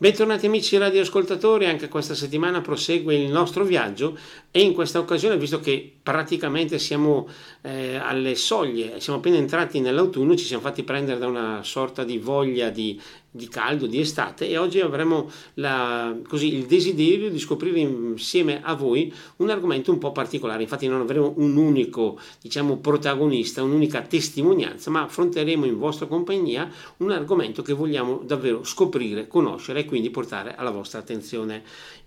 Bentornati amici radioascoltatori, anche questa settimana prosegue il nostro viaggio e in questa occasione, visto che praticamente siamo eh, alle soglie, siamo appena entrati nell'autunno, ci siamo fatti prendere da una sorta di voglia di di caldo, di estate e oggi avremo la, così, il desiderio di scoprire insieme a voi un argomento un po' particolare. Infatti non avremo un unico diciamo, protagonista, un'unica testimonianza, ma affronteremo in vostra compagnia un argomento che vogliamo davvero scoprire, conoscere e quindi portare alla vostra attenzione.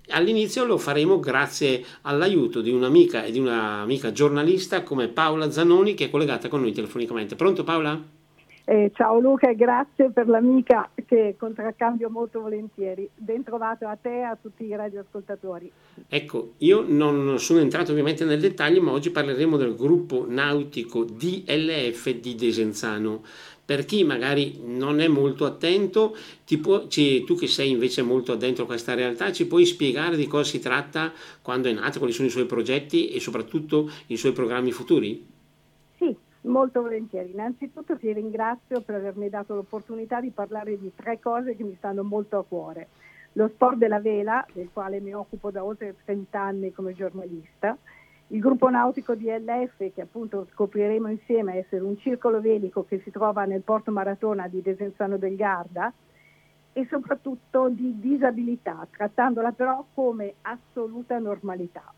All'inizio lo faremo grazie all'aiuto di un'amica e di un'amica giornalista come Paola Zanoni che è collegata con noi telefonicamente. Pronto Paola? Eh, ciao Luca e grazie per l'amica che contraccambio molto volentieri. Ben trovato a te e a tutti i radioascoltatori. Ecco, io non sono entrato ovviamente nel dettaglio, ma oggi parleremo del gruppo nautico DLF di Desenzano. Per chi magari non è molto attento, può, ci, tu che sei invece molto addentro a questa realtà, ci puoi spiegare di cosa si tratta, quando è nato, quali sono i suoi progetti e soprattutto i suoi programmi futuri? Molto volentieri. Innanzitutto ti ringrazio per avermi dato l'opportunità di parlare di tre cose che mi stanno molto a cuore. Lo sport della vela, del quale mi occupo da oltre 30 anni come giornalista, il gruppo nautico DLF, che appunto scopriremo insieme essere un circolo velico che si trova nel porto Maratona di Desenzano del Garda, e soprattutto di disabilità, trattandola però come assoluta normalità.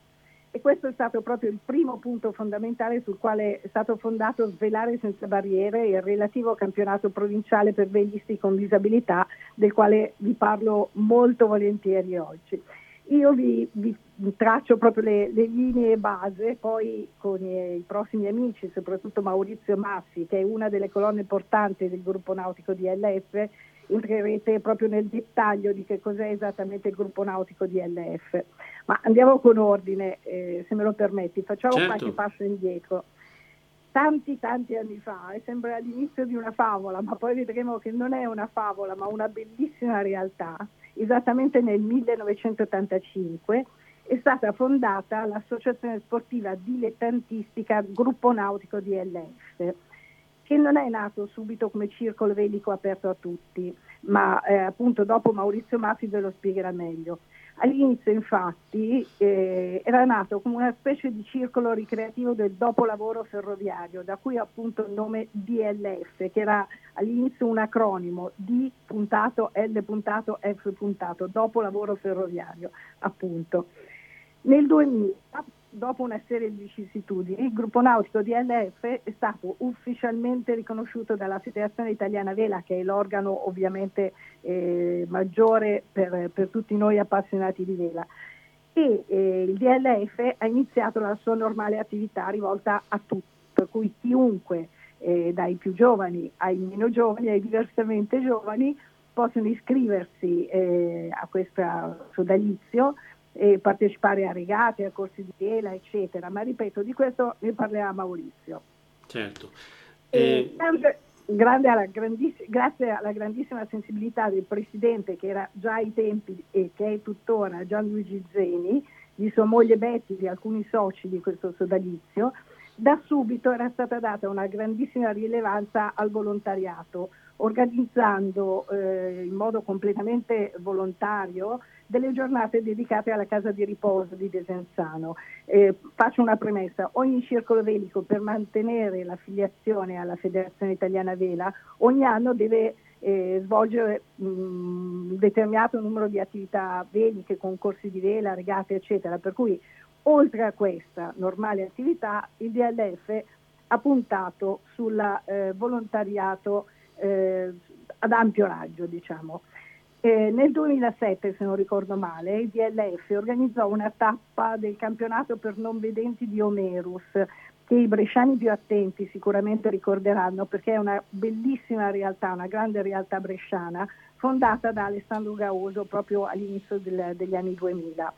E questo è stato proprio il primo punto fondamentale sul quale è stato fondato Svelare senza barriere, il relativo campionato provinciale per velisti con disabilità, del quale vi parlo molto volentieri oggi. Io vi, vi traccio proprio le, le, linee base, poi con i, i, prossimi amici, soprattutto Maurizio Massi, che è una delle colonne portanti del gruppo nautico DLF, entrerete proprio nel dettaglio di che cos'è esattamente il gruppo nautico DLF. Ma andiamo con ordine, eh, se me lo permetti, facciamo certo. qualche passo indietro. Tanti, tanti anni fa, e sembra l'inizio di una favola, ma poi vedremo che non è una favola, ma una bellissima realtà, esattamente nel 1985 è stata fondata l'associazione sportiva dilettantistica Gruppo Nautico DLF, che non è nato subito come circolo velico aperto a tutti, ma eh, appunto dopo Maurizio Maffi ve lo spiegherà meglio. All'inizio infatti eh, era nato come una specie di circolo ricreativo del dopolavoro ferroviario, da cui appunto il nome DLF, che era all'inizio un acronimo D puntato L puntato F puntato, dopolavoro ferroviario appunto. Nel 2000 dopo una serie di vicissitudini, il gruppo nautico DLF è stato ufficialmente riconosciuto dalla Federazione Italiana Vela, che è l'organo ovviamente eh, maggiore per, per, tutti noi appassionati di vela. E eh, il DLF ha iniziato la sua normale attività rivolta a tutti, per cui chiunque, eh, dai più giovani ai meno giovani, ai diversamente giovani, possono iscriversi eh, a questo sodalizio e partecipare a regate, a corsi di vela, eccetera. Ma ripeto, di questo ne parlerà Maurizio. Certo. E, eh... grande alla grazie alla grandissima sensibilità del Presidente, che era già ai tempi e che è tuttora Gianluigi Zeni, di sua moglie Betty, di alcuni soci di questo sodalizio, da subito era stata data una grandissima rilevanza al volontariato, organizzando eh, in modo completamente volontario delle giornate dedicate alla casa di riposo di Desenzano. Eh, faccio una premessa, ogni circolo velico per mantenere l'affiliazione alla Federazione Italiana Vela ogni anno deve eh, svolgere un determinato numero di attività veliche, concorsi di vela, regate eccetera, per cui oltre a questa normale attività il DLF ha puntato sul eh, volontariato eh, ad ampio raggio diciamo. Eh, nel 2007, se non ricordo male, il DLF organizzò una tappa del campionato per non vedenti di Omerus, che i bresciani più attenti sicuramente ricorderanno perché è una bellissima realtà, una grande realtà bresciana, fondata da Alessandro Gauso proprio all'inizio del, degli anni 2000.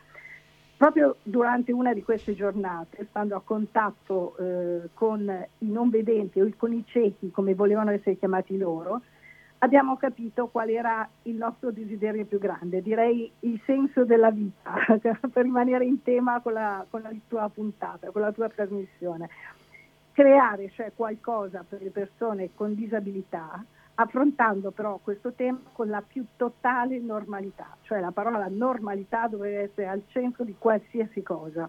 Proprio durante una di queste giornate, stando a contatto eh, con i non vedenti o con i ciechi, come volevano essere chiamati loro, abbiamo capito qual era il nostro desiderio più grande, direi il senso della vita, per rimanere in tema con la, con la tua puntata, con la tua trasmissione. Creare cioè qualcosa per le persone con disabilità affrontando però questo tema con la più totale normalità, cioè la parola normalità dovrebbe essere al centro di qualsiasi cosa.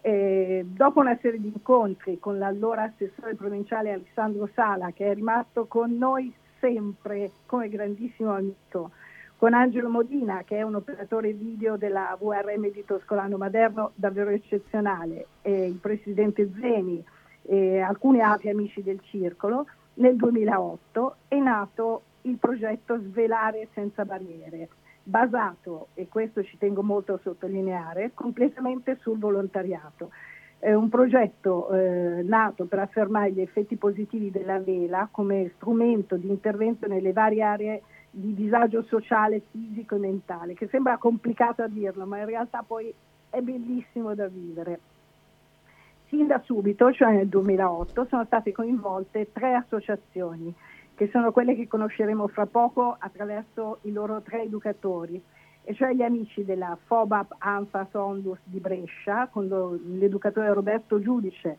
Eh, dopo una serie di incontri con l'allora assessore provinciale Alessandro Sala, che è rimasto con noi sempre come grandissimo amico, con Angelo Modina, che è un operatore video della VRM di Toscolano Maderno davvero eccezionale, e il presidente Zeni e alcuni altri amici del circolo, nel 2008 è nato il progetto Svelare senza barriere, basato, e questo ci tengo molto a sottolineare, completamente sul volontariato. È un progetto eh, nato per affermare gli effetti positivi della vela come strumento di intervento nelle varie aree di disagio sociale, fisico e mentale, che sembra complicato a dirlo, ma in realtà poi è bellissimo da vivere. Sin da subito, cioè nel 2008, sono state coinvolte tre associazioni, che sono quelle che conosceremo fra poco attraverso i loro tre educatori, e cioè gli amici della FOBAP ANFA Sondus di Brescia, con l'educatore Roberto Giudice,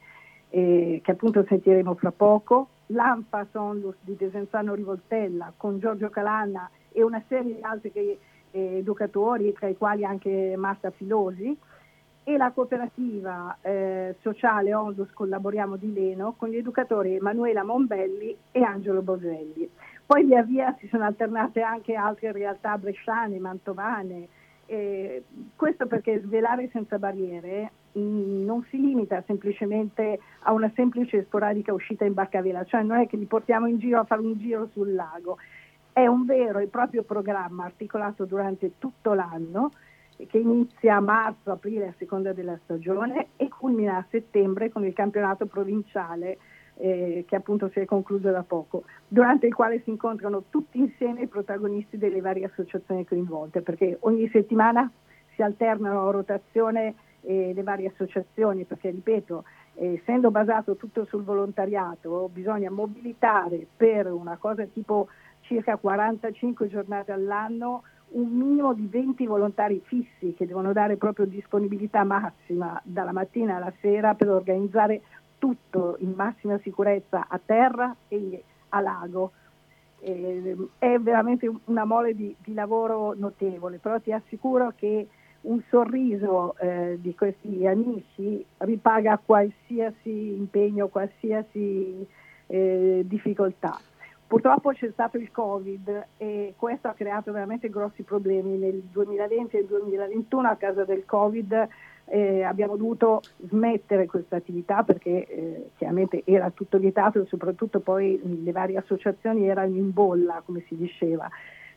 eh, che appunto sentiremo fra poco, l'ANFA Sondus di Desenzano Rivoltella, con Giorgio Calanna e una serie di altri che, eh, educatori, tra i quali anche Marta Filosi, e la cooperativa eh, sociale Ondus Collaboriamo di Leno con gli educatori Emanuela Monbelli e Angelo Boselli. Poi via via si sono alternate anche altre realtà bresciane, mantovane. Eh, questo perché svelare senza barriere mh, mm, non si limita semplicemente a una semplice e sporadica uscita in barcavela, cioè non è che li portiamo in giro a fare un giro sul lago, è un vero e proprio programma articolato durante tutto l'anno che inizia a marzo, aprile a seconda della stagione e culmina a settembre con il campionato provinciale eh, che appunto si è concluso da poco, durante il quale si incontrano tutti insieme i protagonisti delle varie associazioni coinvolte, perché ogni settimana si alternano a rotazione eh, le varie associazioni, perché ripeto, eh, essendo basato tutto sul volontariato, bisogna mobilitare per una cosa tipo circa 45 giornate all'anno un minimo di 20 volontari fissi che devono dare proprio disponibilità massima dalla mattina alla sera per organizzare tutto in massima sicurezza a terra e a lago. Eh, è veramente una mole di, di, lavoro notevole, però ti assicuro che un sorriso eh, di questi amici ripaga qualsiasi impegno, qualsiasi eh, difficoltà. Purtroppo c'è stato il Covid e questo ha creato veramente grossi problemi. Nel 2020 e nel 2021 a causa del Covid eh, abbiamo dovuto smettere questa attività perché eh, chiaramente era tutto vietato e soprattutto poi le varie associazioni erano in bolla, come si diceva.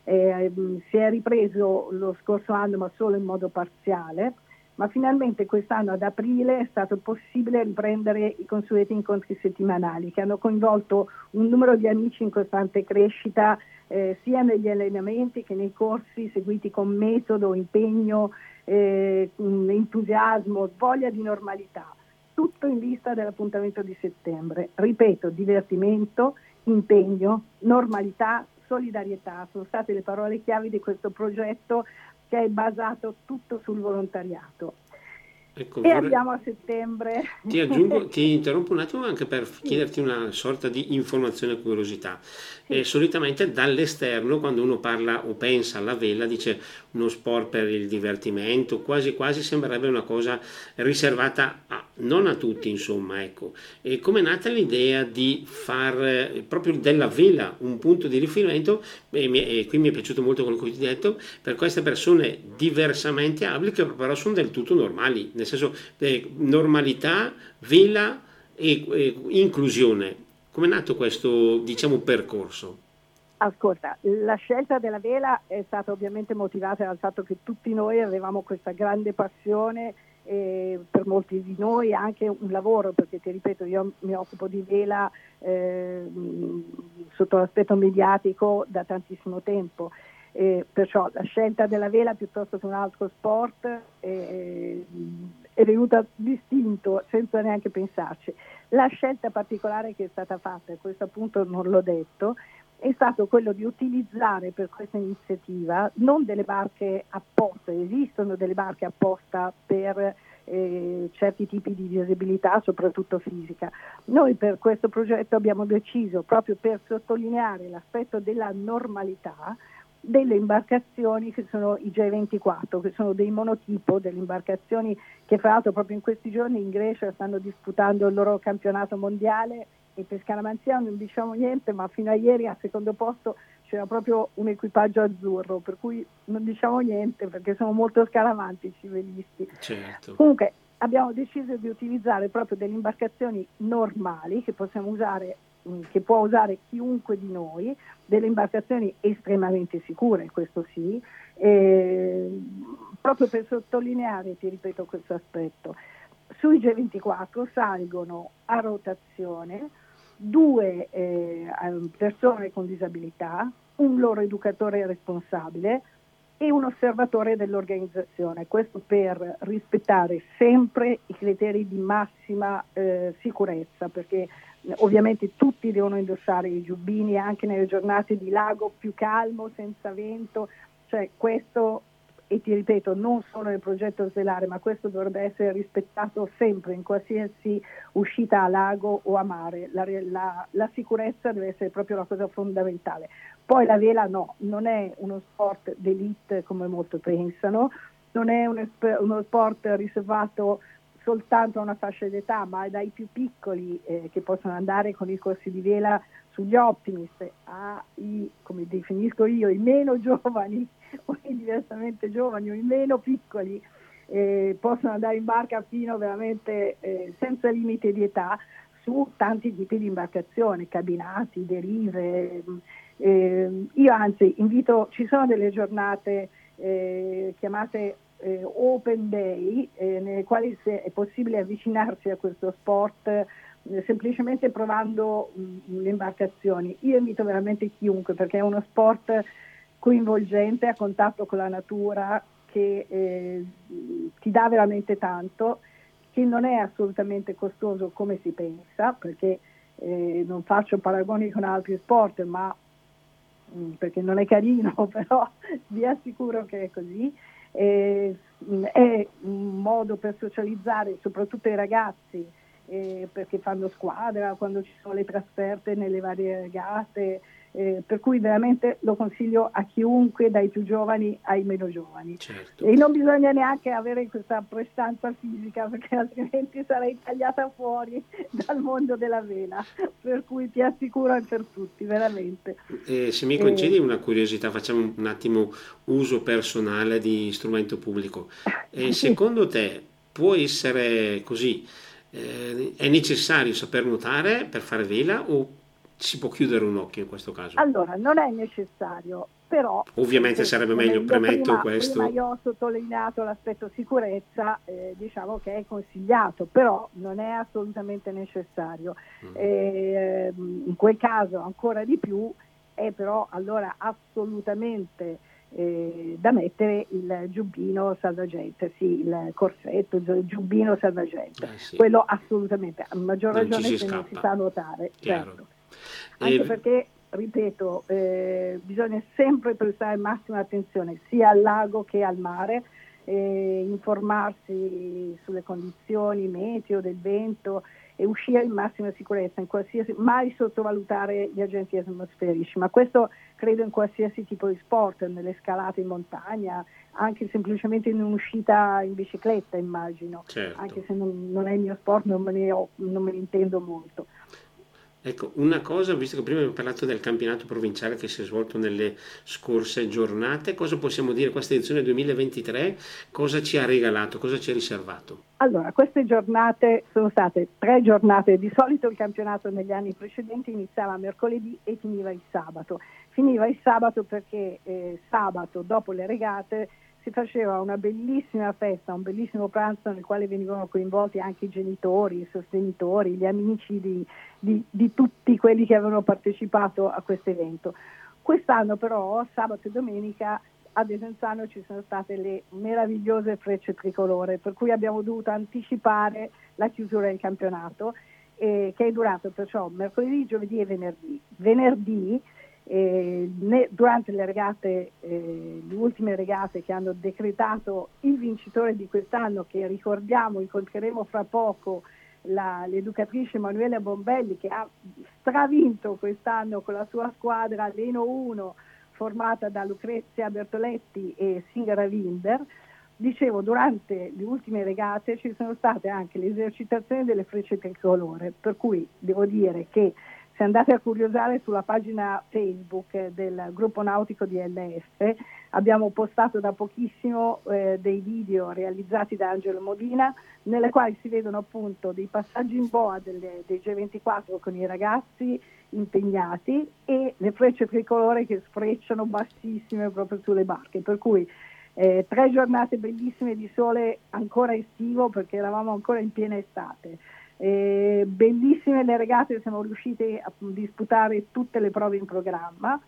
Eh, si è ripreso lo scorso anno ma solo in modo parziale ma finalmente quest'anno ad aprile è stato possibile riprendere i consueti incontri settimanali che hanno coinvolto un numero di amici in costante crescita eh, sia negli allenamenti che nei corsi seguiti con metodo, impegno, eh, entusiasmo, voglia di normalità, tutto in vista dell'appuntamento di settembre. Ripeto, divertimento, impegno, normalità, solidarietà sono state le parole chiavi di questo progetto che è basato tutto sul volontariato. Ecco, e vorrei... andiamo a settembre. Ti, aggiungo, ti interrompo un attimo anche per chiederti una sorta di informazione e curiosità. Sì. Eh, solitamente dall'esterno, quando uno parla o pensa alla vela, dice uno sport per il divertimento, quasi quasi sembrerebbe una cosa riservata a, non a tutti, insomma. Ecco. E come è nata l'idea di far eh, proprio della vela un punto di riferimento? E, mi, e qui mi è piaciuto molto quello che ti ho detto, per queste persone diversamente abili che però sono del tutto normali, nel senso eh, normalità, vela e, e inclusione. Come è nato questo diciamo, percorso? Ascolta, la scelta della vela è stata ovviamente motivata dal fatto che tutti noi avevamo questa grande passione e per molti di noi anche un lavoro, perché ti ripeto, io mi occupo di vela eh, sotto l'aspetto mediatico da tantissimo tempo eh, perciò la scelta della vela piuttosto che un altro sport eh, è venuta distinto senza neanche pensarci. La scelta particolare che è stata fatta, e questo appunto non l'ho detto, è stato quello di utilizzare per questa iniziativa non delle barche apposta, esistono delle barche apposta per eh, certi tipi di disabilità, soprattutto fisica. Noi per questo progetto abbiamo deciso, proprio per sottolineare l'aspetto della normalità, delle imbarcazioni che sono i J24, che sono dei monotipo, delle imbarcazioni che fra l'altro proprio in questi giorni in Grecia stanno disputando il loro campionato mondiale e per Scaramanzia non diciamo niente, ma fino a ieri al secondo posto c'era proprio un equipaggio azzurro, per cui non diciamo niente perché sono molto scaramantici i velisti. Certo. Comunque abbiamo deciso di utilizzare proprio delle imbarcazioni normali che possiamo usare mm, che può usare chiunque di noi, delle imbarcazioni estremamente sicure, questo sì, eh, proprio per sottolineare, ti ripeto questo aspetto. Sui G24 salgono a rotazione due eh, persone con disabilità, un loro educatore responsabile e un osservatore dell'organizzazione, questo per rispettare sempre i criteri di massima eh, sicurezza, perché ovviamente tutti devono indossare i giubbini anche nelle giornate di lago più calmo, senza vento, cioè questo e ti ripeto, non solo nel progetto Svelare, ma questo dovrebbe essere rispettato sempre in qualsiasi uscita a lago o a mare. La, la, la, sicurezza deve essere proprio la cosa fondamentale. Poi la vela no, non è uno sport d'elite come molto pensano, non è uno, uno sport riservato soltanto a una fascia d'età, ma dai più piccoli eh, che possono andare con i corsi di vela sugli optimist ai, come definisco io, i meno giovani o i diversamente giovani o i meno piccoli eh, possono andare in barca fino veramente eh, senza limite di età su tanti tipi di imbarcazioni, cabinati, derive. Eh, io anzi invito, ci sono delle giornate eh, chiamate eh, Open Day eh, nelle quali è possibile avvicinarsi a questo sport semplicemente provando mh, mm, le imbarcazioni. Io invito veramente chiunque perché è uno sport coinvolgente, a contatto con la natura, che eh, ti dà veramente tanto, che non è assolutamente costoso come si pensa, perché eh, non faccio paragoni con altri sport, ma mh, mm, perché non è carino, però vi assicuro che è così. Eh, è un modo per socializzare soprattutto i ragazzi eh, perché fanno squadra quando ci sono le trasferte nelle varie regate, eh, per cui veramente lo consiglio a chiunque, dai più giovani ai meno giovani. Certo. E non bisogna neanche avere questa prestanza fisica perché altrimenti sarei tagliata fuori dal mondo della vela, per cui ti assicuro è per tutti, veramente. Eh, se mi concedi eh, una curiosità, facciamo un attimo uso personale di strumento pubblico. Secondo te può essere così? Eh, è necessario saper nuotare per fare vela o si può chiudere un occhio in questo caso? Allora, non è necessario, però... Ovviamente sarebbe meglio, premetto prima, questo. Prima io ho sottolineato l'aspetto sicurezza, eh, diciamo che è consigliato, però non è assolutamente necessario. Mm. Eh, in quel caso ancora di più è però allora assolutamente eh, da mettere il giubbino salvagente, sì, il corsetto, il giubbino salvagente. Eh sì. Quello assolutamente, a maggior non ragione se non si sa nuotare. Certo. Anche e... perché, ripeto, eh, bisogna sempre prestare massima attenzione sia al lago che al mare, eh, informarsi sulle condizioni meteo, del vento, e uscire in massima sicurezza, in qualsiasi, mai sottovalutare gli agenti atmosferici, ma questo credo in qualsiasi tipo di sport, nelle scalate in montagna, anche semplicemente in un'uscita in bicicletta immagino, certo. anche se non, non, è il mio sport, non me ne, ho, non me ne intendo molto. Ecco, una cosa, visto che prima abbiamo parlato del campionato provinciale che si è svolto nelle scorse giornate, cosa possiamo dire questa edizione 2023? Cosa ci ha regalato, cosa ci ha riservato? Allora, queste giornate sono state tre giornate, di solito il campionato negli anni precedenti iniziava mercoledì e finiva il sabato. Finiva il sabato perché eh, sabato, dopo le regate, si faceva una bellissima festa, un bellissimo pranzo nel quale venivano coinvolti anche i genitori, i sostenitori, gli amici di, di, di tutti quelli che avevano partecipato a questo evento. Quest'anno però, sabato e domenica, a Desenzano ci sono state le meravigliose frecce tricolore, per cui abbiamo dovuto anticipare la chiusura del campionato, eh, che è durato perciò mercoledì, giovedì e venerdì. Venerdì eh, durante le regate, eh, le ultime regate che hanno decretato il vincitore di quest'anno, che ricordiamo, incontreremo fra poco la, l'educatrice Emanuela Bombelli che ha stravinto quest'anno con la sua squadra l'Eno 1 formata da Lucrezia Bertoletti e Singara Winder. Dicevo, durante le ultime regate ci sono state anche le esercitazioni delle frecce tricolore, per cui devo dire che se andate a curiosare sulla pagina Facebook del gruppo nautico di LF, abbiamo postato da pochissimo eh, dei video realizzati da Angelo Modina, nelle quali si vedono appunto dei passaggi in boa delle, dei G24 con i ragazzi impegnati e le frecce tricolore che sfrecciano bassissime proprio sulle barche. Per cui eh, tre giornate bellissime di sole ancora estivo perché eravamo ancora in piena estate. Eh, bellissime le regate, siamo riusciti a disputare tutte le prove in programma.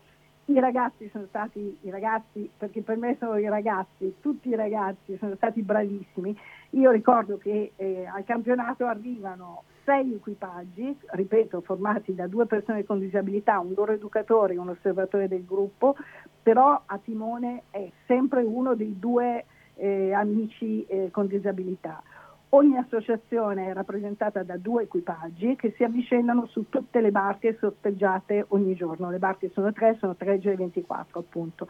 I ragazzi sono stati, i ragazzi, perché per me sono i ragazzi, tutti i ragazzi sono stati bravissimi. Io ricordo che eh, al campionato arrivano sei equipaggi, ripeto, formati da due persone con disabilità, un loro educatore un osservatore del gruppo, però a timone è sempre uno dei due eh, amici eh, con disabilità. Ogni associazione è rappresentata da due equipaggi che si avvicendano su tutte le barche sorteggiate ogni giorno. Le barche sono tre, sono 3 G24 appunto.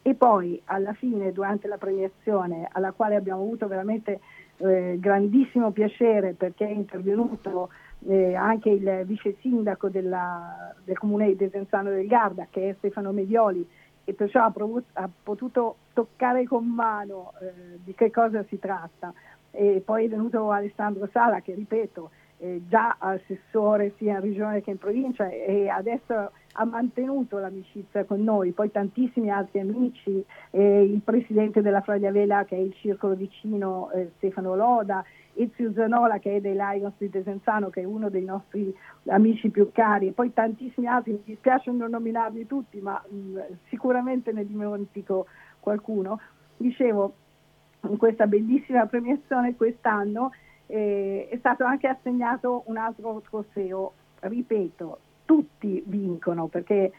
E poi alla fine, durante la premiazione, alla quale abbiamo avuto veramente eh, grandissimo piacere perché è intervenuto eh, anche il vice sindaco della, del comune di Desenzano del Garda, che è Stefano Medioli, e perciò ha, provuto, ha potuto toccare con mano eh, di che cosa si tratta e poi è venuto Alessandro Sala che ripeto è già assessore sia in regione che in provincia e adesso ha mantenuto l'amicizia con noi, poi tantissimi altri amici, eh, il presidente della Fraglia Vela che è il circolo vicino eh, Stefano Loda, Ezio Zanola che è dei Lions di Desenzano che è uno dei nostri amici più cari e poi tantissimi altri, mi dispiace non nominarli tutti ma mh, sicuramente ne dimentico qualcuno. Dicevo, questa bellissima premiazione quest'anno eh, è stato anche assegnato un altro trofeo. Ripeto, tutti vincono perché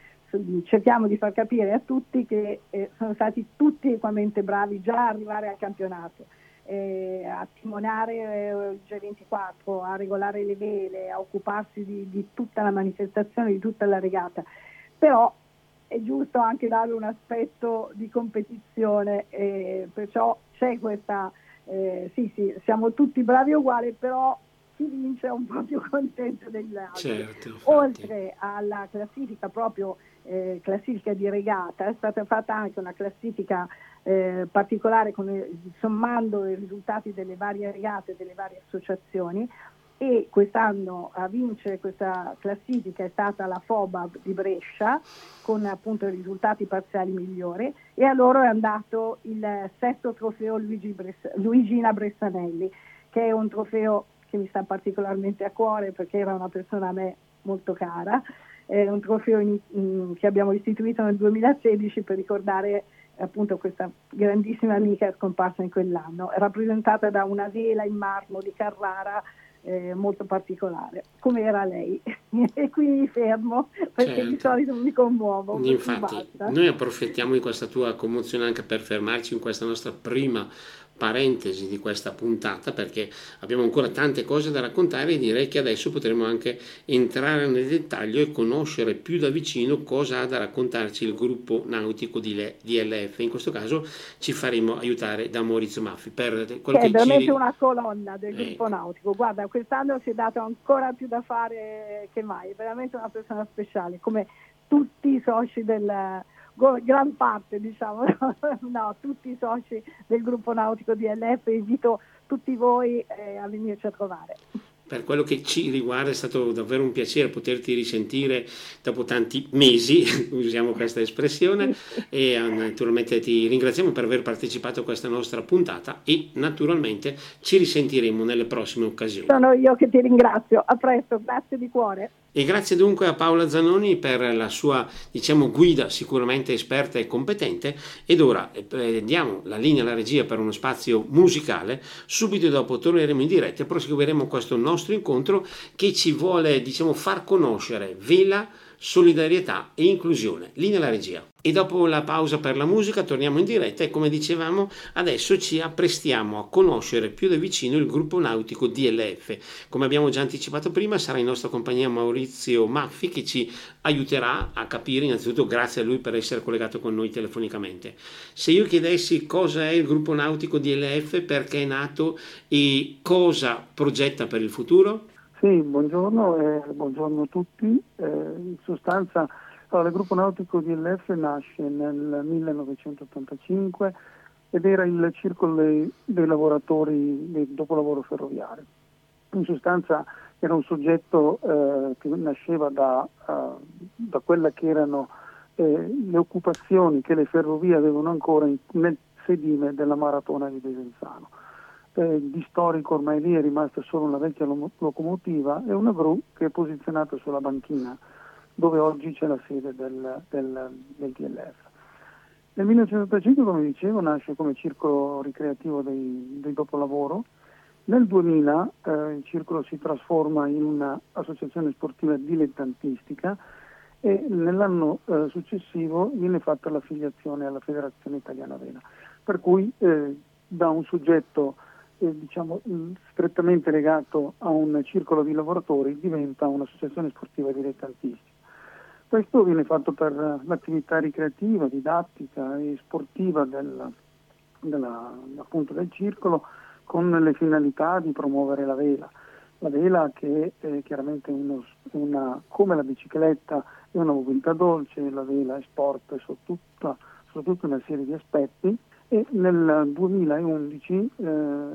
cerchiamo di far capire a tutti che eh, sono stati tutti equamente bravi già a arrivare al campionato. Eh, a timonare eh, il G24, a regolare le vele, a occuparsi di, di, tutta la manifestazione, di tutta la regata. Però è giusto anche dare un aspetto di competizione, eh, perciò c'è questa, eh, sì sì, siamo tutti bravi uguali, però chi vince è un po' più contento degli altri. Certo, Oltre alla classifica proprio eh, classifica di regata, è stata fatta anche una classifica eh, particolare con, sommando i risultati delle varie regate delle varie associazioni e quest'anno a vincere questa classifica è stata la FOBAB di Brescia con appunto i risultati parziali migliori. E a loro è andato il sesto trofeo Luigi Bress- Luigina Bressanelli che è un trofeo che mi sta particolarmente a cuore perché era una persona a me molto cara, è un trofeo in, in, che abbiamo istituito nel 2016 per ricordare appunto questa grandissima amica scomparsa in quell'anno, rappresentata da una vela in marmo di Carrara eh, molto particolare, come era lei. e qui mi fermo perché certo. di solito mi commuovo. Infatti, noi approfittiamo di questa tua commozione anche per fermarci in questa nostra prima parentesi di questa puntata perché abbiamo ancora tante cose da raccontare e direi che adesso potremo anche entrare nel dettaglio e conoscere più da vicino cosa ha da raccontarci il gruppo nautico di, LF. In questo caso ci faremo aiutare da Maurizio Maffi per qualche È veramente giri... una colonna del gruppo nautico. Guarda, quest'anno si è dato ancora più da fare che mai, è veramente una persona speciale, come tutti i soci del gran parte, diciamo, no, tutti i soci del gruppo nautico DLF, invito tutti voi eh, a venirci a trovare per quello che ci riguarda è stato davvero un piacere poterti risentire dopo tanti mesi, usiamo questa espressione, e eh, naturalmente ti ringraziamo per aver partecipato a questa nostra puntata e naturalmente ci risentiremo nelle prossime occasioni. Sono io che ti ringrazio, a presto, grazie di cuore. E grazie dunque a Paola Zanoni per la sua diciamo, guida sicuramente esperta e competente. Ed ora eh, diamo la linea alla regia per uno spazio musicale, subito dopo torneremo in diretta e proseguiremo questo nostro incontro che ci vuole diciamo, far conoscere Vela solidarietà e inclusione. Linea alla regia. E dopo la pausa per la musica torniamo in diretta e come dicevamo adesso ci apprestiamo a conoscere più da vicino il gruppo nautico DLF. Come abbiamo già anticipato prima sarà in nostra compagnia Maurizio Maffi che ci aiuterà a capire innanzitutto grazie a lui per essere collegato con noi telefonicamente. Se io chiedessi cosa è il gruppo nautico DLF, perché è nato e cosa progetta per il futuro? Sì, buongiorno, eh, buongiorno a tutti. Eh, in sostanza allora, il gruppo nautico DLF nasce nel 1985 ed era il circolo dei, dei lavoratori del dopolavoro ferroviario. In sostanza era un soggetto eh, che nasceva da, uh, da quelle che erano eh, le occupazioni che le ferrovie avevano ancora in, nel sedime della maratona di Desenzano eh, di storico ormai lì è rimasta solo una vecchia locomotiva e una gru che è posizionata sulla banchina dove oggi c'è la sede del, del, del DLF. Nel 1985, come dicevo, nasce come circolo ricreativo dei, dei dopolavoro. Nel 2000 eh, il circolo si trasforma in un'associazione sportiva dilettantistica e nell'anno eh, successivo viene fatta l'affiliazione alla Federazione Italiana Vela, per cui eh, da un soggetto eh, diciamo, strettamente legato a un circolo di lavoratori diventa un'associazione sportiva dilettantistica. Questo viene fatto per l'attività ricreativa, didattica e sportiva del, della, del circolo con le finalità di promuovere la vela. La vela che è chiaramente uno, una, come la bicicletta è una mobilità dolce, la vela è sport su tutta, tutta una serie di aspetti e nel 2011 eh,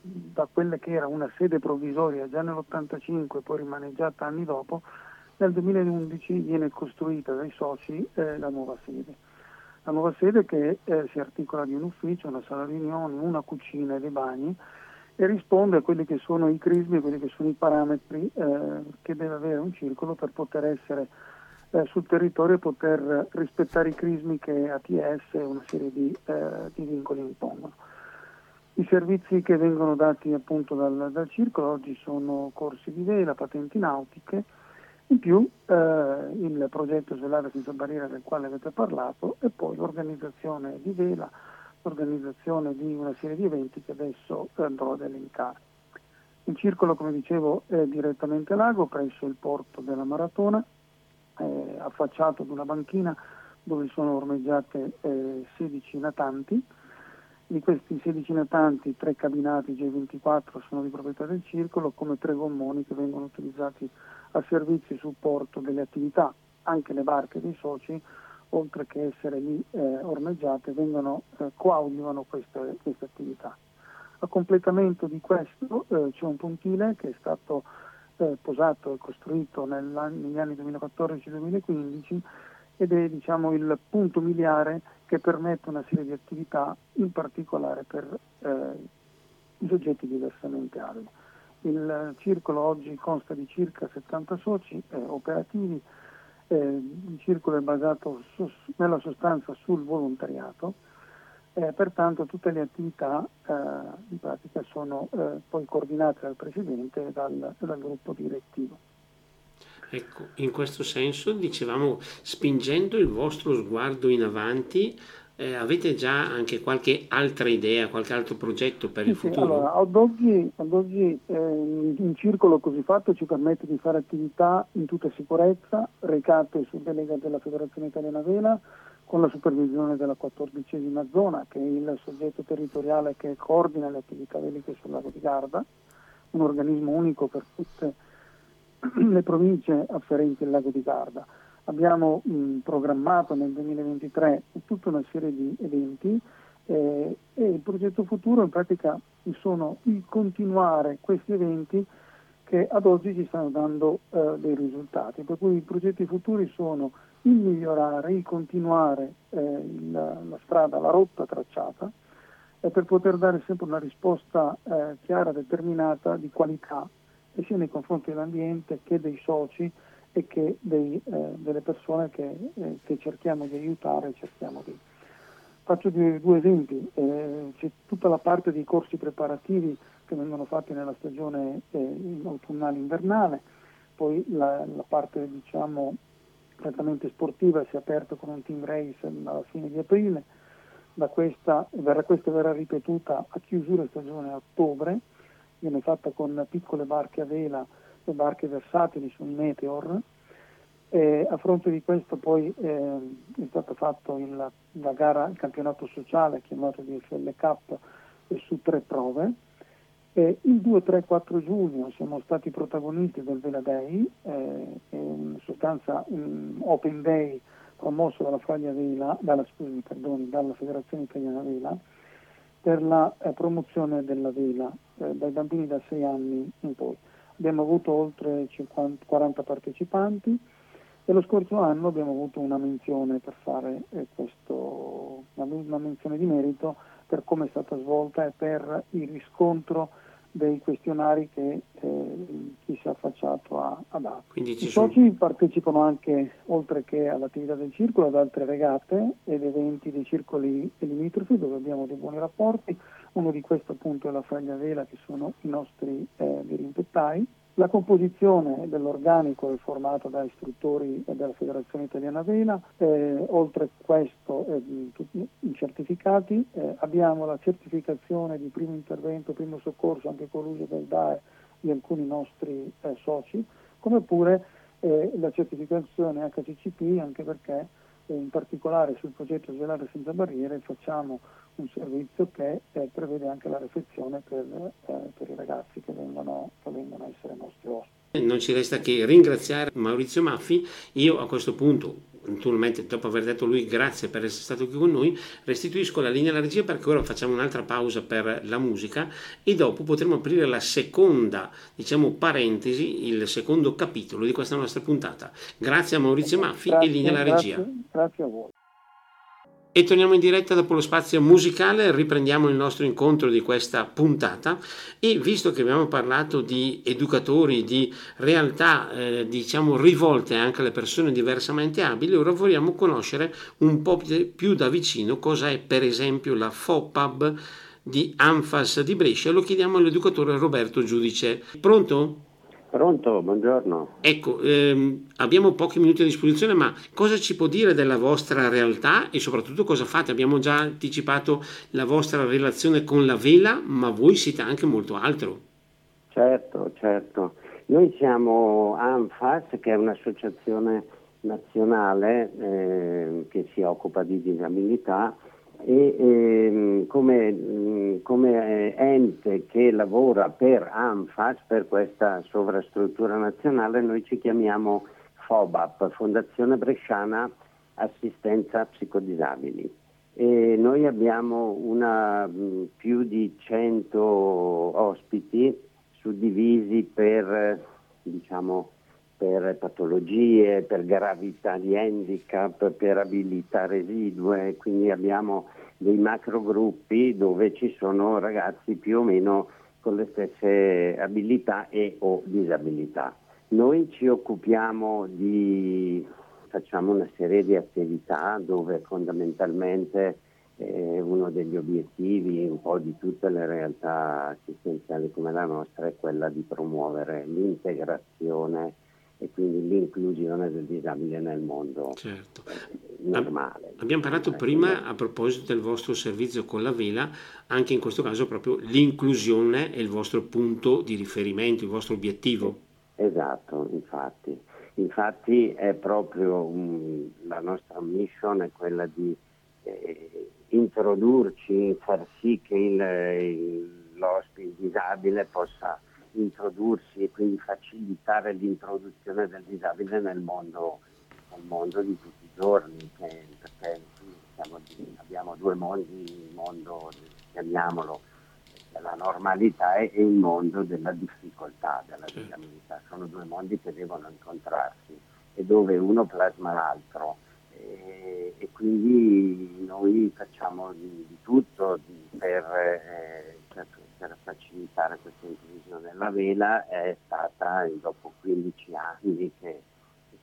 da quella che era una sede provvisoria già nell'85 poi rimaneggiata anni dopo nel 2011 viene costruita dai soci eh, la nuova sede. La nuova sede che eh, si articola di un ufficio, una sala riunioni, una cucina e dei bagni e risponde a quelli che sono i crismi, quelli che sono i parametri eh, che deve avere un circolo per poter essere eh, sul territorio e poter rispettare i crismi che ATS e una serie di, eh, di, vincoli impongono. I servizi che vengono dati appunto dal, dal, circolo oggi sono corsi di vela, patenti nautiche, in più eh, il progetto Svelare senza barriera del quale avete parlato e poi l'organizzazione di vela, l'organizzazione di una serie di eventi che adesso andrò ad elencare. Il circolo, come dicevo, è direttamente a lago presso il porto della Maratona, eh, affacciato ad una banchina dove sono ormeggiate eh, 16 natanti. Di questi 16 natanti, tre cabinati J24 sono di proprietà del circolo, come tre gommoni che vengono utilizzati a servizio e supporto delle attività. Anche le barche dei soci, oltre che essere lì eh, ormeggiate, vengono, eh, coadiuvano queste, queste, attività. A completamento di questo eh, c'è un pontile che è stato eh, posato e costruito negli anni 2014-2015 ed è diciamo, il punto miliare che permette una serie di attività, in particolare per eh, i soggetti diversamente abili. Il circolo oggi consta di circa 70 soci eh, operativi, eh, il circolo è basato su, nella sostanza sul volontariato, eh, pertanto tutte le attività eh, in pratica sono eh, poi coordinate dal Presidente e dal, dal, gruppo direttivo. Ecco, in questo senso dicevamo, spingendo il vostro sguardo in avanti, eh, avete già anche qualche altra idea, qualche altro progetto per sì, il futuro? Sì, allora, ad oggi, ad oggi eh, un circolo così fatto ci permette di fare attività in tutta sicurezza, recate su delega della Federazione Italiana Vela, con la supervisione della quattordicesima zona, che è il soggetto territoriale che coordina le attività veliche sul lago di Garda, un organismo unico per tutte le province afferenti al lago di Garda. Abbiamo mh, programmato nel 2023 tutta una serie di eventi eh, e il progetto futuro in pratica sono il continuare questi eventi che ad oggi ci stanno dando eh, dei risultati, per cui i progetti futuri sono il migliorare, il continuare eh, il, la strada, la rotta tracciata e per poter dare sempre una risposta eh, chiara, determinata, di qualità, sia nei confronti dell'ambiente che dei soci e che dei, eh, delle persone che, eh, che, cerchiamo di aiutare. Cerchiamo di... Faccio due, due esempi, eh, c'è tutta la parte dei corsi preparativi che vengono fatti nella stagione eh, autunnale invernale, poi la, la parte diciamo, prettamente sportiva, si è aperto con un team race alla fine di aprile, questa, verrà, questa verrà ripetuta a chiusura stagione a ottobre, viene fatta con piccole barche a vela e barche versatili sul Meteor. E a fronte di questo poi eh, è stato fatto il, la gara, il campionato sociale chiamato DFL Cup su tre prove. Eh, il 2, 3, 4 giugno siamo stati protagonisti del Vela Day, eh, sostanza un Open Day promosso dalla, Vela, dalla, scusami, perdoni, dalla Federazione Italiana Vela per la eh, promozione della vela eh, dai bambini da 6 anni in poi. Abbiamo avuto oltre 50, 40 partecipanti e lo scorso anno abbiamo avuto una menzione per fare eh, questo, una, una menzione di merito per come è stata svolta e per il riscontro dei questionari che eh, chi si è affacciato ha, ha dato. I soci partecipano anche, oltre che all'attività del circolo, ad altre regate ed eventi dei circoli limitrofi dove abbiamo dei buoni rapporti. Uno di questi appunto è la Fraglia Vela che sono i nostri eh, dirimpettai la composizione dell'organico è formata da istruttori della Federazione Italiana Vela, eh, oltre a questo eh, i certificati, eh, abbiamo la certificazione di primo intervento, primo soccorso anche con l'uso del DAE di alcuni nostri eh, soci, come pure eh, la certificazione HCCP anche perché in particolare sul progetto Svelare senza barriere facciamo un servizio che eh, prevede anche la refezione per, eh, per i ragazzi che vengono, che vengono a essere nostri ospiti. Non ci resta che ringraziare Maurizio Maffi. Io a questo punto, naturalmente dopo aver detto lui grazie per essere stato qui con noi, restituisco la linea alla regia perché ora facciamo un'altra pausa per la musica e dopo potremo aprire la seconda, diciamo, parentesi, il secondo capitolo di questa nostra puntata. Grazie a Maurizio Maffi grazie, e linea alla regia. Grazie, grazie a voi. E torniamo in diretta dopo lo spazio musicale, riprendiamo il nostro incontro di questa puntata e visto che abbiamo parlato di educatori, di realtà eh, diciamo rivolte anche alle persone diversamente abili, ora vogliamo conoscere un po' più da vicino cosa è per esempio la FOPAB di Anfas di Brescia. Lo chiediamo all'educatore Roberto Giudice. Pronto? Pronto, buongiorno. Ecco, ehm, abbiamo pochi minuti a disposizione, ma cosa ci può dire della vostra realtà e soprattutto cosa fate? Abbiamo già anticipato la vostra relazione con la vela, ma voi siete anche molto altro. Certo, certo. Noi siamo ANFAS, che è un'associazione nazionale eh, che si occupa di disabilità e ehm, come, mm, come, ente che lavora per ANFAS, per questa sovrastruttura nazionale, noi ci chiamiamo FOBAP, Fondazione Bresciana Assistenza Psicodisabili. E noi abbiamo una, mm, più di 100 ospiti suddivisi per diciamo, per patologie, per gravità di handicap, per abilità residue, quindi abbiamo dei macro gruppi dove ci sono ragazzi più o meno con le stesse abilità e o disabilità. Noi ci occupiamo di, facciamo una serie di attività dove fondamentalmente eh, uno degli obiettivi un po' di tutte le realtà assistenziali come la nostra è quella di promuovere l'integrazione e quindi l'inclusione del disabile nel mondo certo. normale. Abbiamo parlato prima a proposito del vostro servizio con la vela, anche in questo caso proprio l'inclusione è il vostro punto di riferimento, il vostro obiettivo. Esatto, infatti. Infatti è proprio um, la nostra mission è quella di eh, introdurci, far sì che il, il, l'ospite disabile possa introdursi e quindi facilitare l'introduzione del disabile nel mondo, nel mondo di tutti i giorni, che, perché siamo, abbiamo due mondi, il mondo, chiamiamolo, della normalità e il mondo della difficoltà, della disabilità. Sono due mondi che devono incontrarsi e dove uno plasma l'altro. E, e quindi noi facciamo di, di tutto di, per, eh, per per facilitare questa inclusione. La vela è stata, dopo 15 anni che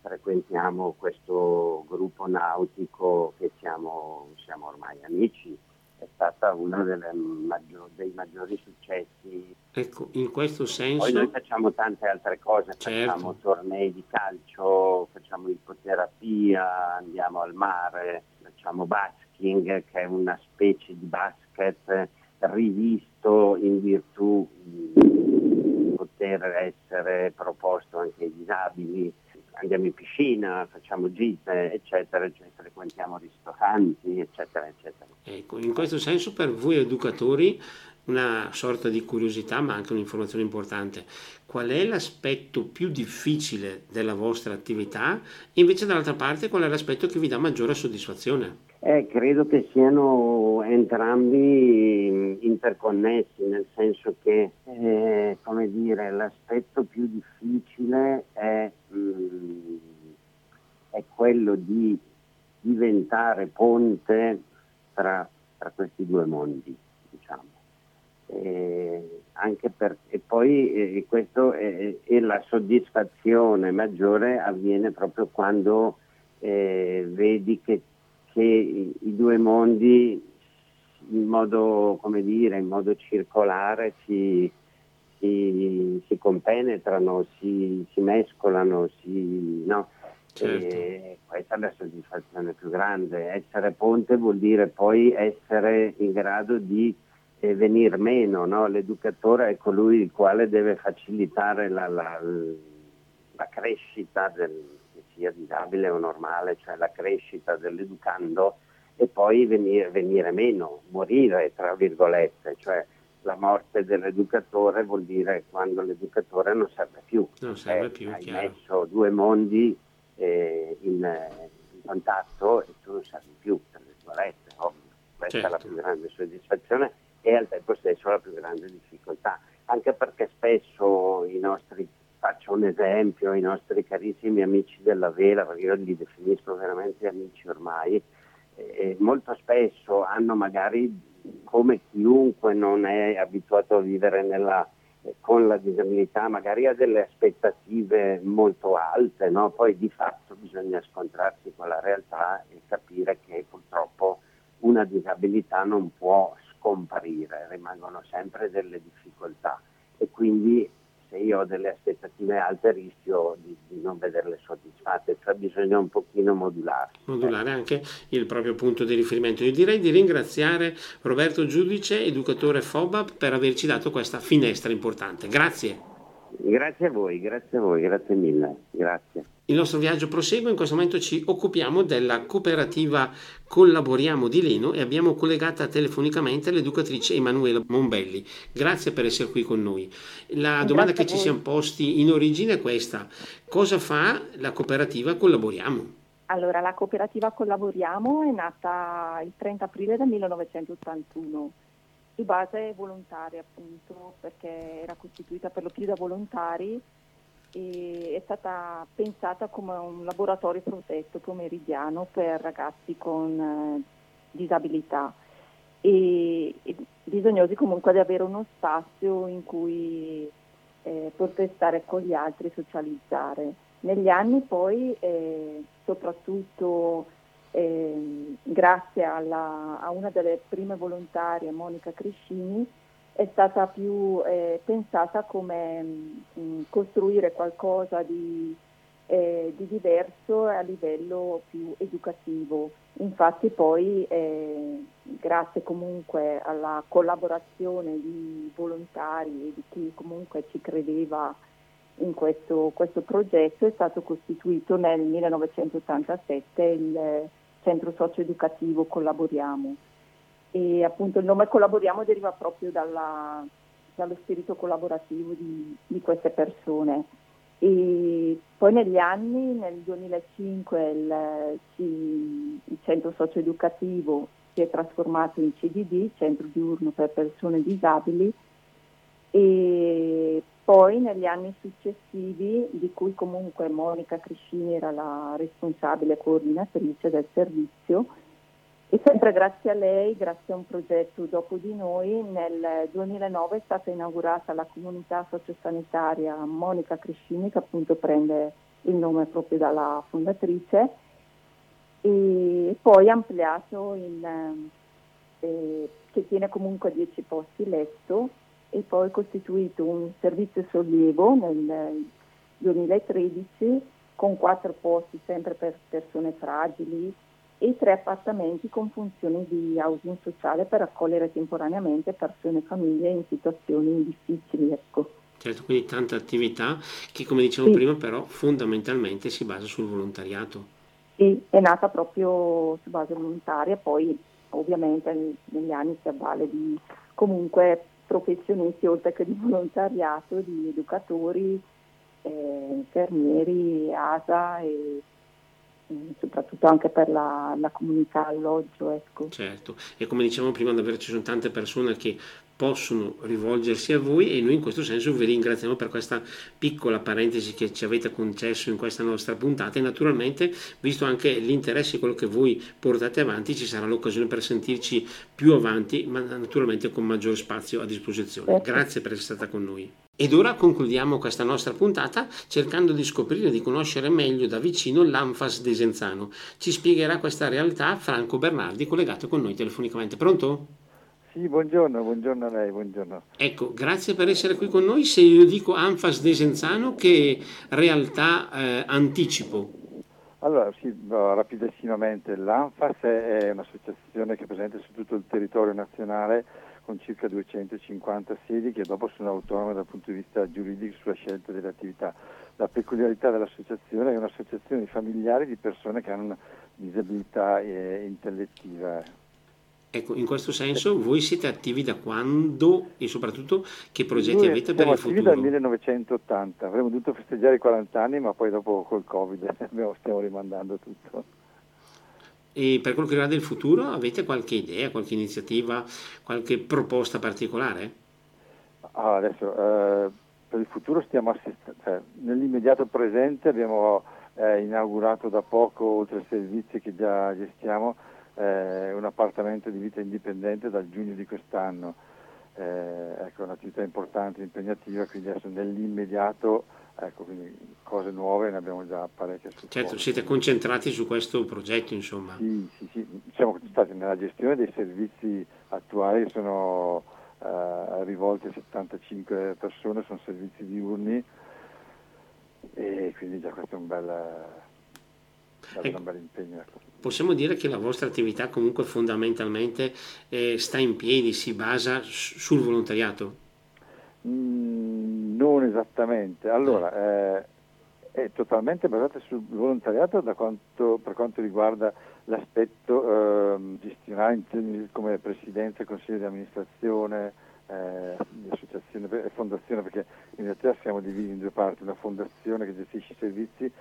frequentiamo questo gruppo nautico che siamo, siamo ormai amici, è stata uno maggior, dei maggiori successi. Ecco, in questo senso... Poi noi facciamo tante altre cose, certo. facciamo tornei di calcio, facciamo ipoterapia, andiamo al mare, facciamo basking, che è una specie di basket rivisto in virtù di poter essere proposto anche ai disabili. Andiamo in piscina, facciamo gite, eccetera, eccetera, frequentiamo ristoranti, eccetera, eccetera. Ecco, in questo senso per voi educatori una sorta di curiosità ma anche un'informazione importante. Qual è l'aspetto più difficile della vostra attività e invece dall'altra parte qual è l'aspetto che vi dà maggiore soddisfazione? Eh, credo che siano entrambi interconnessi, nel senso che eh, dire, l'aspetto più difficile è, mh, mm, è quello di diventare ponte tra, tra questi due mondi, diciamo. Eh, anche per, e poi eh, questo è, è, la soddisfazione maggiore avviene proprio quando eh, vedi che, che i, i, due mondi in modo, come dire, in modo circolare si, si, si compenetrano, si, si mescolano, si, no? Certo. E questa è la soddisfazione più grande. Essere ponte vuol dire poi essere in grado di eh, venire meno. No? L'educatore è colui il quale deve facilitare la, la, la crescita del, sia disabile o normale, cioè la crescita dell'educando e poi venire, venire meno, morire tra virgolette, cioè la morte dell'educatore vuol dire quando l'educatore non serve più. Non serve eh, più, hai chiaro. messo due mondi eh, in, in, contatto e tu non servi più, tra virgolette, ovvio. Questa certo. è la certo. più grande soddisfazione e al tempo stesso la più grande difficoltà, anche perché spesso i nostri, faccio un esempio, i nostri carissimi amici della vela, perché io li definisco veramente amici ormai, eh, molto spesso hanno magari come chiunque non è abituato a vivere nella con la disabilità magari ha delle aspettative molto alte, no? poi di fatto bisogna scontrarsi con la realtà e capire che purtroppo una disabilità non può scomparire, rimangono sempre delle difficoltà e quindi se io ho delle aspettative alte rischio di, di, non vederle soddisfatte, cioè bisogna un pochino modulare. Modulare anche il proprio punto di riferimento. Io direi di ringraziare Roberto Giudice, educatore FOBAP, per averci dato questa finestra importante. Grazie. Grazie a voi, grazie a voi, grazie mille, grazie. Il nostro viaggio prosegue, in questo momento ci occupiamo della cooperativa Collaboriamo di Leno e abbiamo collegata telefonicamente l'educatrice Emanuela Mombelli. Grazie per essere qui con noi. La domanda che ci siamo posti in origine è questa. Cosa fa la cooperativa Collaboriamo? Allora, la cooperativa Collaboriamo è nata il 30 aprile del 1981 su base volontaria appunto perché era costituita per lo più da volontari e è stata pensata come un laboratorio protetto pomeridiano per ragazzi con eh, disabilità e, e, bisognosi comunque di avere uno spazio in cui eh, poter stare con gli altri e socializzare. Negli anni poi, eh, soprattutto eh, grazie alla, a una delle prime volontarie, Monica Crescini, è stata più eh, pensata come mh, mm, costruire qualcosa di, eh, di, diverso a livello più educativo. Infatti poi eh, grazie comunque alla collaborazione di volontari e di chi comunque ci credeva in questo, questo progetto è stato costituito nel 1987 il centro socio-educativo Collaboriamo e appunto il nome Collaboriamo deriva proprio dalla, dallo spirito collaborativo di, di, queste persone. E poi negli anni, nel 2005, il, il centro socio-educativo si è trasformato in CDD, Centro Diurno per Persone Disabili, e poi negli anni successivi, di cui comunque Monica Criscini era la responsabile coordinatrice del servizio, e sempre grazie a lei, grazie a un progetto dopo di noi, nel 2009 è stata inaugurata la comunità sociosanitaria Monica Criscini, che appunto prende il nome proprio dalla fondatrice, e poi ampliato in, eh, che tiene comunque 10 posti letto e poi costituito un servizio sollievo nel 2013 con quattro posti sempre per persone fragili e tre appartamenti con funzioni di housing sociale per accogliere temporaneamente persone e famiglie in situazioni difficili. Ecco. Certo, quindi tanta attività che come dicevo sì. prima però fondamentalmente si basa sul volontariato. Sì, è nata proprio su base volontaria, poi ovviamente negli anni si avvale di comunque professionisti oltre che di volontariato, di educatori, eh, infermieri, ASA e soprattutto anche per la, la comunità alloggio. Ecco. Certo, e come dicevamo prima davvero ci sono tante persone che possono rivolgersi a voi e noi in questo senso vi ringraziamo per questa piccola parentesi che ci avete concesso in questa nostra puntata e naturalmente visto anche l'interesse e quello che voi portate avanti ci sarà l'occasione per sentirci più avanti ma naturalmente con maggiore spazio a disposizione. Certo. Grazie per essere stata con noi. Ed ora concludiamo questa nostra puntata cercando di scoprire e di conoscere meglio da vicino l'Anfas di Senzano. Ci spiegherà questa realtà Franco Bernardi collegato con noi telefonicamente. Pronto? Sì, buongiorno, buongiorno a lei, buongiorno. Ecco, grazie per essere qui con noi. Se io dico Anfas de Senzano, che realtà eh, anticipo? Allora, sì, rapidissimamente, l'Anfas è un'associazione che è presente su tutto il territorio nazionale con circa 250 sedi che dopo sono autonome dal punto di vista giuridico sulla scelta delle attività. La peculiarità dell'associazione è un'associazione di familiari di persone che hanno una disabilità eh, intellettiva. Ecco, in questo senso voi siete attivi da quando e soprattutto che progetti Noi avete per il futuro? Siamo attivi dal 1980, avremmo dovuto festeggiare i 40 anni ma poi dopo col Covid stiamo rimandando tutto. E per quello che riguarda il futuro avete qualche idea, qualche iniziativa, qualche proposta particolare? Ah, adesso, eh, per il futuro stiamo assistendo, cioè, nell'immediato presente abbiamo eh, inaugurato da poco, oltre ai servizi che già gestiamo, eh, un appartamento di vita indipendente dal giugno di quest'anno. Eh, ecco, un'attività importante, impegnativa, quindi adesso nell'immediato, ecco, quindi cose nuove ne abbiamo già parecchie su. Certo, siete concentrati su questo progetto, insomma. Sì, sì, sì, siamo stati nella gestione dei servizi attuali che sono eh, rivolti a 75 persone, sono servizi diurni e quindi già questo è un bel, ecco. un bel impegno. Ecco possiamo dire che la vostra attività comunque fondamentalmente eh, sta in piedi, si basa sul volontariato? Mm, non esattamente, allora eh, è totalmente basata sul volontariato quanto, per quanto riguarda l'aspetto eh, gestionale come presidenza consiglio di amministrazione, eh, di associazione e fondazione, perché in realtà siamo divisi in due parti, una fondazione che gestisce i servizi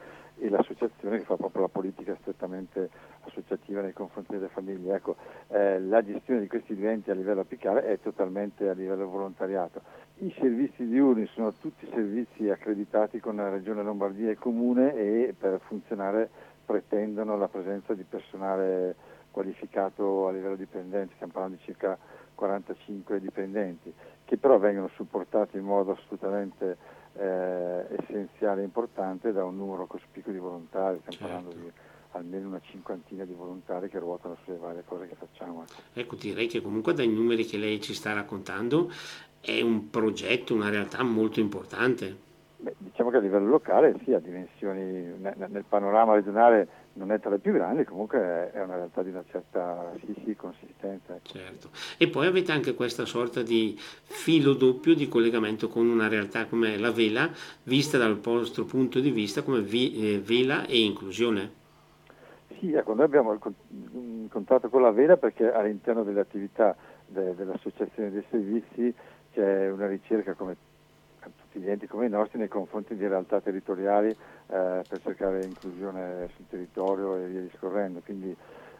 e l'associazione che fa proprio la politica strettamente associativa nei confronti delle famiglie. Ecco, eh, la gestione di questi diventi a livello apicale è totalmente a livello volontariato. I servizi diurni sono tutti servizi accreditati con la Regione Lombardia e Comune e per funzionare pretendono la presenza di personale qualificato a livello dipendente, stiamo parlando di circa 45 dipendenti, che però vengono supportati in modo assolutamente eh, essenziale e importante da un numero cospicuo di volontari, stiamo certo. parlando di almeno una cinquantina di volontari che ruotano sulle varie cose che facciamo. Ecco. ecco, direi che comunque dai numeri che lei ci sta raccontando è un progetto, una realtà molto importante. Beh, diciamo che a livello locale sì, a dimensioni, nel panorama regionale non è tra le più grandi, comunque è una realtà di una certa sì, sì, consistenza. Ecco. Certo. E poi avete anche questa sorta di filo doppio di collegamento con una realtà come la Vela, vista dal vostro punto di vista come vi, eh, Vela e inclusione. Sì, ecco, noi abbiamo il contratto con la Vela perché all'interno delle attività de, dell'Associazione dei Servizi c'è una ricerca come tutti gli enti come i nostri nei confronti di realtà territoriali eh, per cercare inclusione sul territorio e via discorrendo. Quindi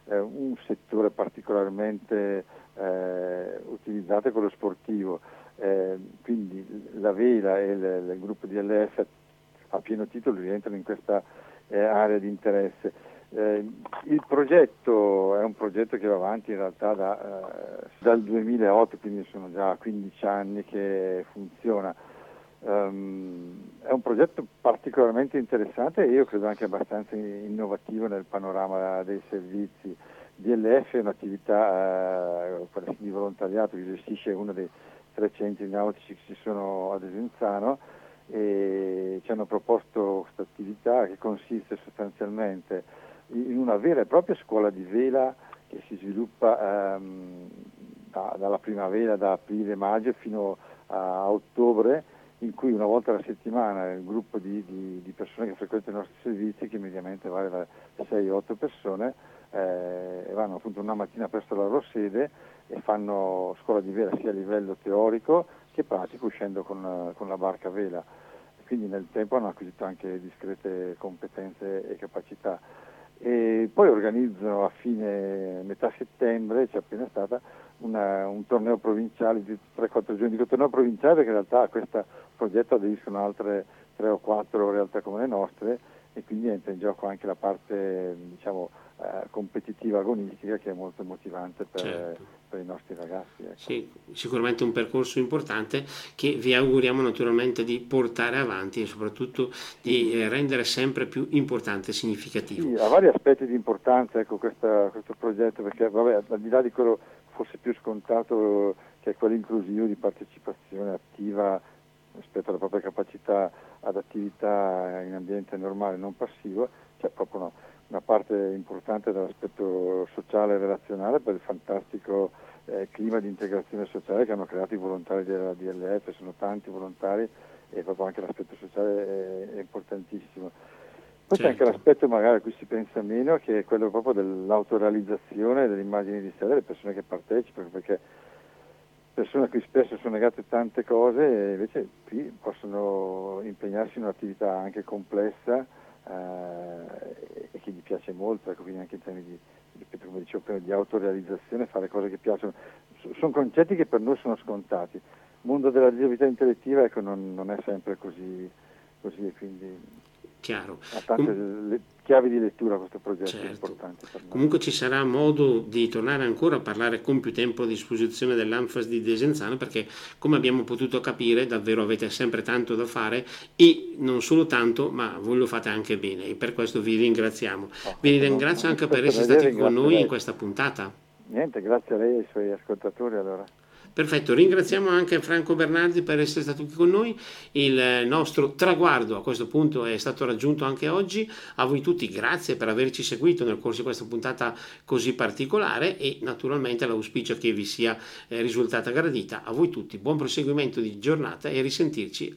eh, un settore particolarmente eh, utilizzato è quello sportivo. Eh, quindi la Vela e il, il gruppo DLF a pieno titolo rientrano in questa eh, area di interesse. Eh, il progetto è un progetto che va avanti in realtà da, eh, dal 2008, quindi sono già 15 anni che funziona. Um, è un progetto particolarmente interessante e io credo anche abbastanza innovativo nel panorama dei servizi. DLF è un'attività eh, di volontariato che gestisce uno dei tre centri nautici che ci sono ad Esenzano e ci hanno proposto questa attività che consiste sostanzialmente in una vera e propria scuola di vela che si sviluppa ehm, da, dalla primavera, da aprile, maggio fino a ottobre, in cui una volta alla settimana il gruppo di, di, di persone che frequentano i nostri servizi, che mediamente vale da 6-8 persone, eh, vanno appunto una mattina presso la loro sede e fanno scuola di vela sia a livello teorico che pratico uscendo con, con la barca a vela. Quindi nel tempo hanno acquisito anche discrete competenze e capacità e poi organizzano a fine metà settembre, c'è appena stata, una, un torneo provinciale di 3-4 giorni. Dico torneo provinciale perché in realtà a questo progetto aderiscono altre 3 o 4 realtà come le nostre e quindi entra in gioco anche la parte diciamo, competitiva agonistica che è molto motivante per, certo. per i nostri ragazzi. Ecco. Sì, sicuramente un percorso importante che vi auguriamo naturalmente di portare avanti e soprattutto di eh, rendere sempre più importante e significativo. Sì, ha vari aspetti di importanza ecco, questa, questo progetto perché vabbè, al di là di quello forse più scontato che è quello inclusivo di partecipazione attiva rispetto alla propria capacità ad attività in ambiente normale, non passivo, c'è proprio una, una parte importante dell'aspetto sociale e relazionale per il fantastico eh, clima di integrazione sociale che hanno creato i volontari della DLF, sono tanti volontari e proprio anche l'aspetto sociale è, è importantissimo. Poi certo. c'è anche certo. l'aspetto magari a cui si pensa meno, che è quello proprio dell'autorealizzazione delle immagini di sé delle persone che partecipano, perché persone a cui spesso sono legate tante cose e invece qui possono impegnarsi in un'attività anche complessa eh, e che gli piace molto, ecco, quindi anche in termini di, ripeto, come dicevo prima, di autorealizzazione, fare cose che piacciono. sono concetti che per noi sono scontati. Il mondo della disabilità intellettiva ecco, non, non, è sempre così, così e quindi Chiaro. Ha tante Com- chiavi di lettura questo progetto certo. importante per noi. Comunque ci sarà modo di tornare ancora a parlare con più tempo a disposizione dell'Anfas di Desenzano perché come abbiamo potuto capire davvero avete sempre tanto da fare e non solo tanto ma voi lo fate anche bene e per questo vi ringraziamo. Oh, vi ringrazio anche per essere stati con noi in questa puntata. Niente, grazie a lei e ai suoi ascoltatori allora. Perfetto, ringraziamo anche Franco Bernardi per essere stato qui con noi. Il nostro traguardo a questo punto è stato raggiunto anche oggi. A voi tutti grazie per averci seguito nel corso di questa puntata così particolare e naturalmente l'auspicio che vi sia eh, risultata gradita. A voi tutti buon proseguimento di giornata e risentirci